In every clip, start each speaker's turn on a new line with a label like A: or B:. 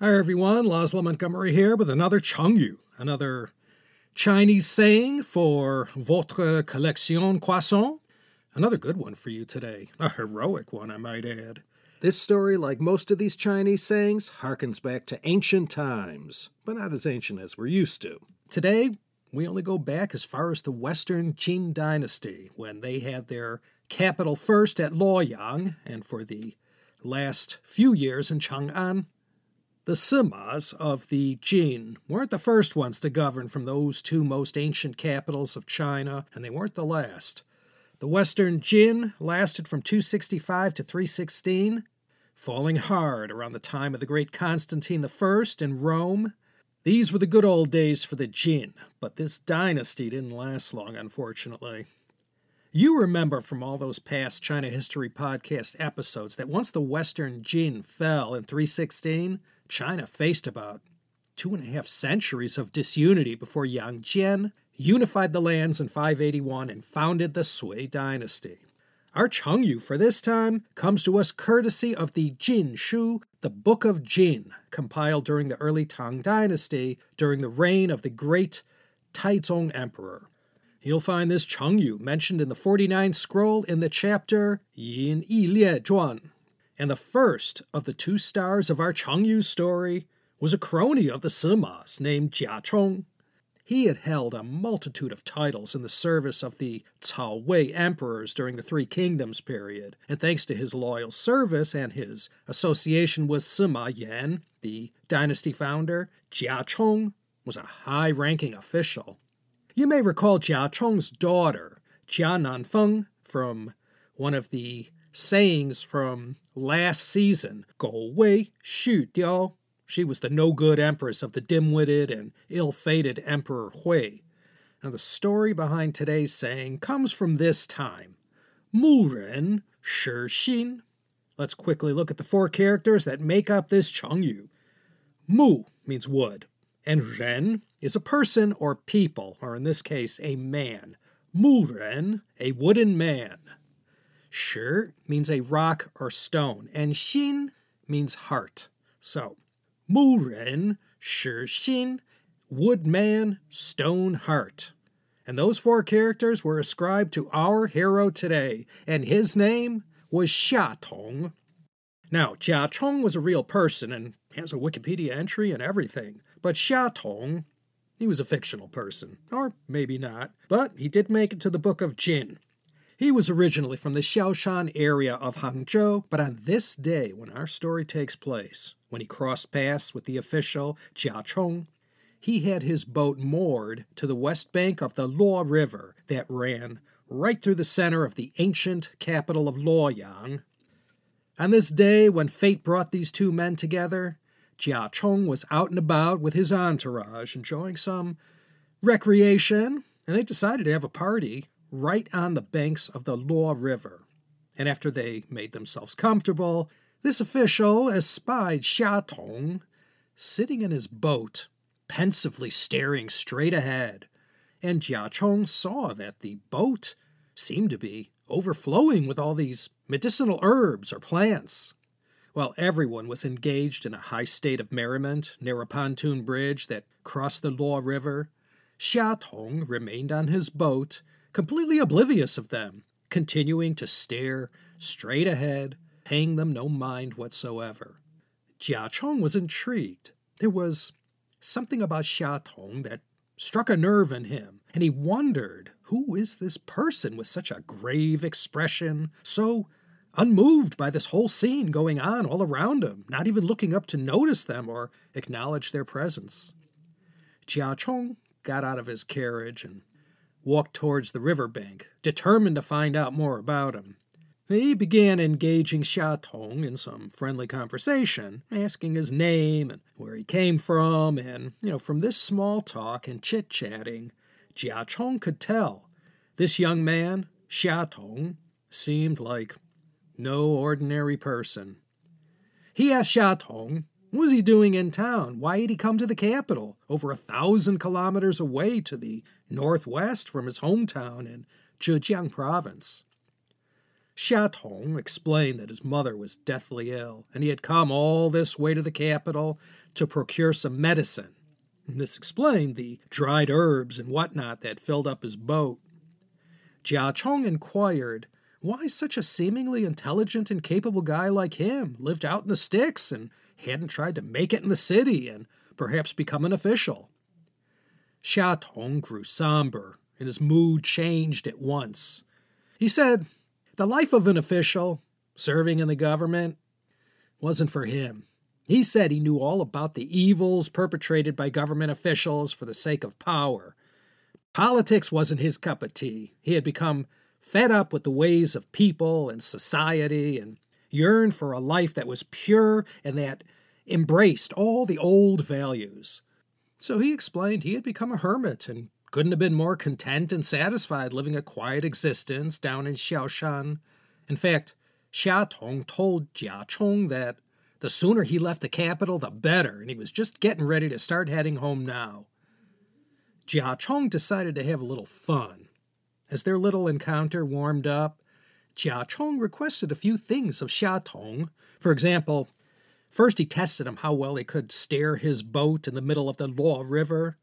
A: Hi everyone, Laszlo Montgomery here with another Chengyu, another Chinese saying for votre collection croissant. Another good one for you today, a heroic one, I might add. This story, like most of these Chinese sayings, harkens back to ancient times, but not as ancient as we're used to. Today, we only go back as far as the Western Jin Dynasty, when they had their capital first at Luoyang, and for the last few years in Chang'an, the Simas of the Jin weren't the first ones to govern from those two most ancient capitals of China, and they weren't the last. The Western Jin lasted from 265 to 316, falling hard around the time of the great Constantine I in Rome. These were the good old days for the Jin, but this dynasty didn't last long, unfortunately. You remember from all those past China History Podcast episodes that once the Western Jin fell in 316, China faced about two and a half centuries of disunity before Yang Jian unified the lands in 581 and founded the Sui dynasty. Our Chengyu for this time comes to us courtesy of the Jin Shu, the Book of Jin, compiled during the early Tang dynasty during the reign of the great Taizong Emperor. You'll find this Chengyu mentioned in the 49th scroll in the chapter Yin Yi Lie Zhuan. And the first of the two stars of our Chengyu story was a crony of the Simas named Jia Chong. He had held a multitude of titles in the service of the Cao Wei emperors during the Three Kingdoms period, and thanks to his loyal service and his association with Sima Yan, the dynasty founder, Jia Chong was a high ranking official. You may recall Jia Chong's daughter, Jia Nanfeng, from one of the sayings from last season, Gou Wei Xu Diao. She was the no good empress of the dim witted and ill fated Emperor Hui. Now, the story behind today's saying comes from this time Mu Ren Shi Xin. Let's quickly look at the four characters that make up this Chengyu. Mu means wood, and Ren is a person or people, or in this case, a man. Mu Ren, a wooden man. Shi means a rock or stone, and Xin means heart. So, Mu Ren, Shi Xin, Woodman, Stone Heart. And those four characters were ascribed to our hero today, and his name was Xia Tong. Now, Jia Chong was a real person and has a Wikipedia entry and everything, but Xia Tong, he was a fictional person. Or maybe not, but he did make it to the Book of Jin, he was originally from the Xiaoshan area of Hangzhou, but on this day, when our story takes place, when he crossed paths with the official Jia Chong, he had his boat moored to the west bank of the Luo River that ran right through the center of the ancient capital of Luoyang. On this day, when fate brought these two men together, Jia Chong was out and about with his entourage, enjoying some recreation, and they decided to have a party right on the banks of the Luo River. And after they made themselves comfortable, this official espied Xia Tong sitting in his boat, pensively staring straight ahead. And Jia Chong saw that the boat seemed to be overflowing with all these medicinal herbs or plants. While everyone was engaged in a high state of merriment near a pontoon bridge that crossed the Luo River, Xia Tong remained on his boat completely oblivious of them, continuing to stare straight ahead, paying them no mind whatsoever. Jia Chong was intrigued. There was something about Xia Tong that struck a nerve in him, and he wondered who is this person with such a grave expression, so unmoved by this whole scene going on all around him, not even looking up to notice them or acknowledge their presence. Jia Chong got out of his carriage and walked towards the river bank, determined to find out more about him. He began engaging Xia Tong in some friendly conversation, asking his name and where he came from, and, you know, from this small talk and chit chatting, Jia Chong could tell this young man, Xia Tong, seemed like no ordinary person. He asked Xia Tong what was he doing in town? Why had he come to the capital, over a thousand kilometers away to the northwest from his hometown in Zhejiang province? Xia Tong explained that his mother was deathly ill, and he had come all this way to the capital to procure some medicine. This explained the dried herbs and whatnot that filled up his boat. Jia Chong inquired why such a seemingly intelligent and capable guy like him lived out in the sticks and hadn't tried to make it in the city and perhaps become an official. Xia Tong grew somber, and his mood changed at once. He said, The life of an official, serving in the government, wasn't for him. He said he knew all about the evils perpetrated by government officials for the sake of power. Politics wasn't his cup of tea. He had become fed up with the ways of people and society and yearned for a life that was pure and that embraced all the old values. So he explained he had become a hermit and couldn't have been more content and satisfied living a quiet existence down in Xiaoshan. In fact, Xia Tong told Jia Chong that the sooner he left the capital, the better, and he was just getting ready to start heading home now. Jia Chong decided to have a little fun. As their little encounter warmed up, Jia Chong requested a few things of Xia Tong. For example, first he tested him how well he could steer his boat in the middle of the Luo River.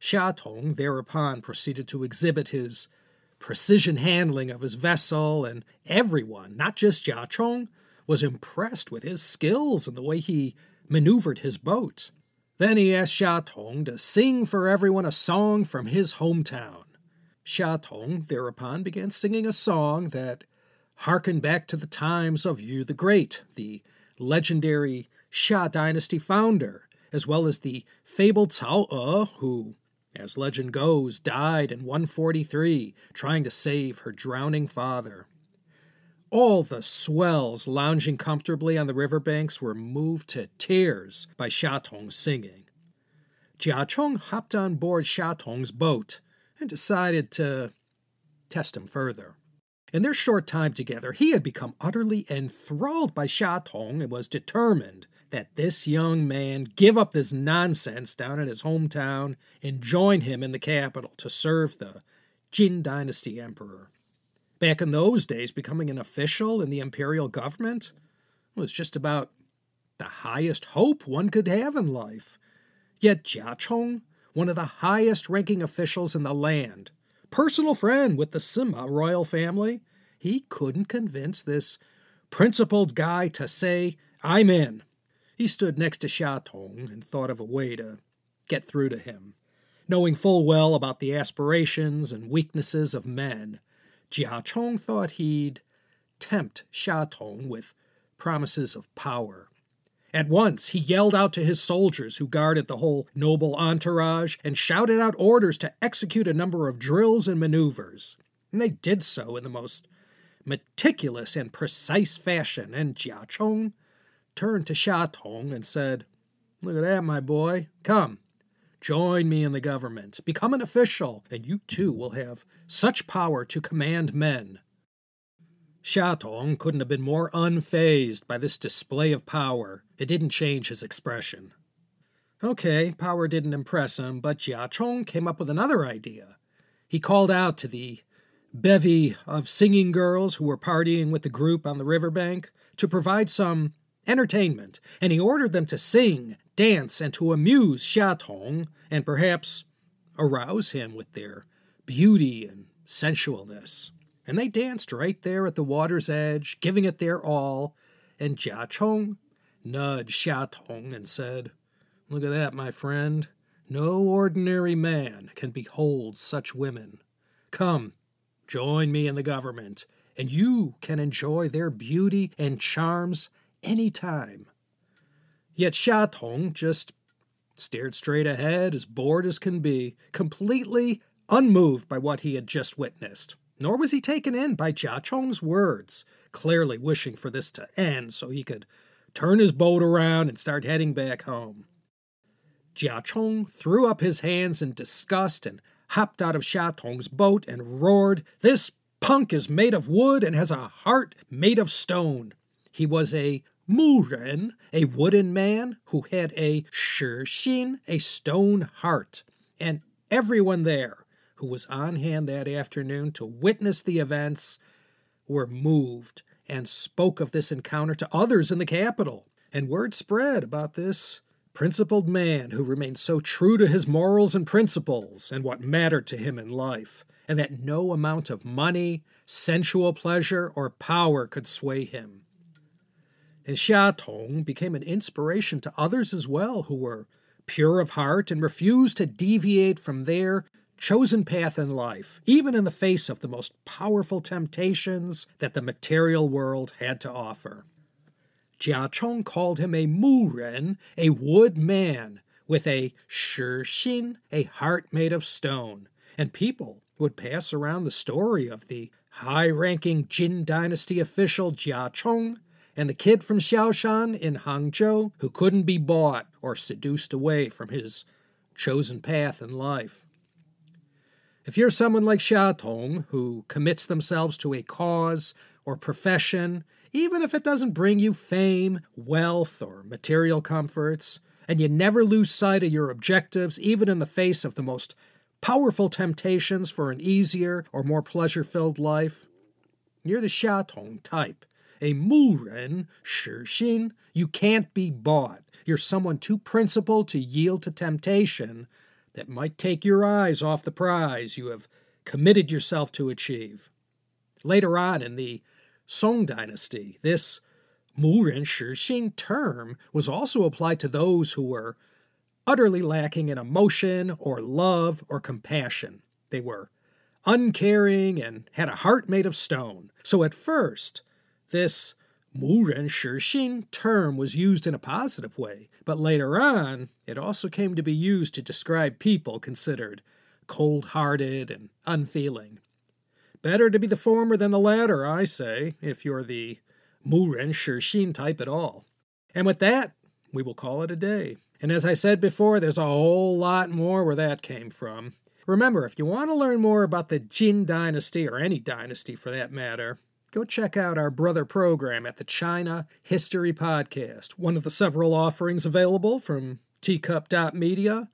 A: Xia Tong thereupon proceeded to exhibit his precision handling of his vessel, and everyone, not just Jia Chong, was impressed with his skills and the way he maneuvered his boat. Then he asked Xia Tong to sing for everyone a song from his hometown. Xia Tong thereupon began singing a song that harkened back to the times of Yu the Great, the legendary Xia dynasty founder, as well as the fabled Cao E, who, as legend goes, died in 143 trying to save her drowning father. All the swells lounging comfortably on the riverbanks were moved to tears by Xia Tong's singing. Jia Chong hopped on board Xia Tong's boat and decided to test him further. In their short time together, he had become utterly enthralled by Xia Tong and was determined that this young man give up this nonsense down in his hometown and join him in the capital to serve the Jin Dynasty emperor. Back in those days, becoming an official in the imperial government was just about the highest hope one could have in life. Yet Jia Chong, one of the highest ranking officials in the land, personal friend with the Sima royal family, he couldn't convince this principled guy to say, I'm in. He stood next to Xia Tong and thought of a way to get through to him. Knowing full well about the aspirations and weaknesses of men, Jia Chong thought he'd tempt Xia Tong with promises of power. At once, he yelled out to his soldiers who guarded the whole noble entourage and shouted out orders to execute a number of drills and maneuvers. And they did so in the most meticulous and precise fashion, and Jia Chong turned to Xia Tong and said, Look at that, my boy. Come, Join me in the government. Become an official, and you too will have such power to command men. Xia Tong couldn't have been more unfazed by this display of power. It didn't change his expression. Okay, power didn't impress him, but Jia Chong came up with another idea. He called out to the bevy of singing girls who were partying with the group on the riverbank to provide some entertainment, and he ordered them to sing, dance, and to amuse Xia Tong, and perhaps arouse him with their beauty and sensualness. And they danced right there at the water's edge, giving it their all, and Jia Chong nudged Xia Tong and said, Look at that, my friend. No ordinary man can behold such women. Come, join me in the government, and you can enjoy their beauty and charms any time. Yet Xia Tong just stared straight ahead, as bored as can be, completely unmoved by what he had just witnessed. Nor was he taken in by Jia Chong's words, clearly wishing for this to end so he could turn his boat around and start heading back home. Jia Chong threw up his hands in disgust and hopped out of Xia Tong's boat and roared, This punk is made of wood and has a heart made of stone. He was a Muren, a wooden man who had a Shixin, a stone heart, and everyone there who was on hand that afternoon to witness the events were moved and spoke of this encounter to others in the capital, and word spread about this principled man who remained so true to his morals and principles and what mattered to him in life, and that no amount of money, sensual pleasure, or power could sway him. And Xia Tong became an inspiration to others as well who were pure of heart and refused to deviate from their chosen path in life, even in the face of the most powerful temptations that the material world had to offer. Jia Chong called him a mu ren, a wood man, with a shi xin, a heart made of stone, and people would pass around the story of the high ranking Jin dynasty official Jia Chong and the kid from Xiaoshan in Hangzhou who couldn't be bought or seduced away from his chosen path in life. If you're someone like Xia Tong who commits themselves to a cause or profession, even if it doesn't bring you fame, wealth, or material comforts, and you never lose sight of your objectives, even in the face of the most powerful temptations for an easier or more pleasure filled life, you're the Xia Tong type. A Mu Ren, Shi Xin, you can't be bought. You're someone too principled to yield to temptation that might take your eyes off the prize you have committed yourself to achieve. Later on in the Song dynasty, this Mu Ren Shi Xin term was also applied to those who were utterly lacking in emotion or love or compassion. They were uncaring and had a heart made of stone. So at first, this Mu Ren Shi Xin term was used in a positive way, but later on, it also came to be used to describe people considered cold hearted and unfeeling. Better to be the former than the latter, I say, if you're the Mu Ren Shi Xin type at all. And with that, we will call it a day. And as I said before, there's a whole lot more where that came from. Remember, if you want to learn more about the Jin dynasty, or any dynasty for that matter, go check out our brother program at the China History Podcast, one of the several offerings available from teacup.media.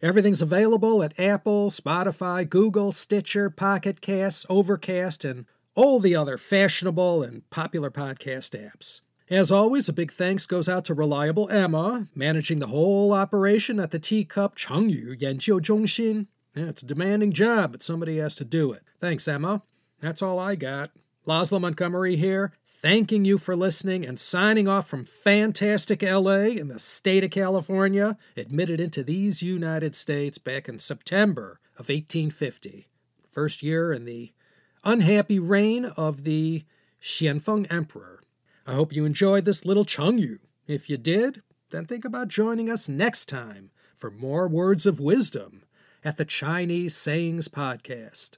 A: Everything's available at Apple, Spotify, Google, Stitcher, Pocket Casts, Overcast, and all the other fashionable and popular podcast apps. As always, a big thanks goes out to Reliable Emma, managing the whole operation at the Teacup Chengyu Yanjiu Zhongxin. Yeah, it's a demanding job, but somebody has to do it. Thanks, Emma. That's all I got. Laszlo Montgomery here, thanking you for listening and signing off from fantastic LA in the state of California, admitted into these United States back in September of 1850, first year in the unhappy reign of the Xianfeng Emperor. I hope you enjoyed this little Chengyu. If you did, then think about joining us next time for more words of wisdom at the Chinese Sayings Podcast.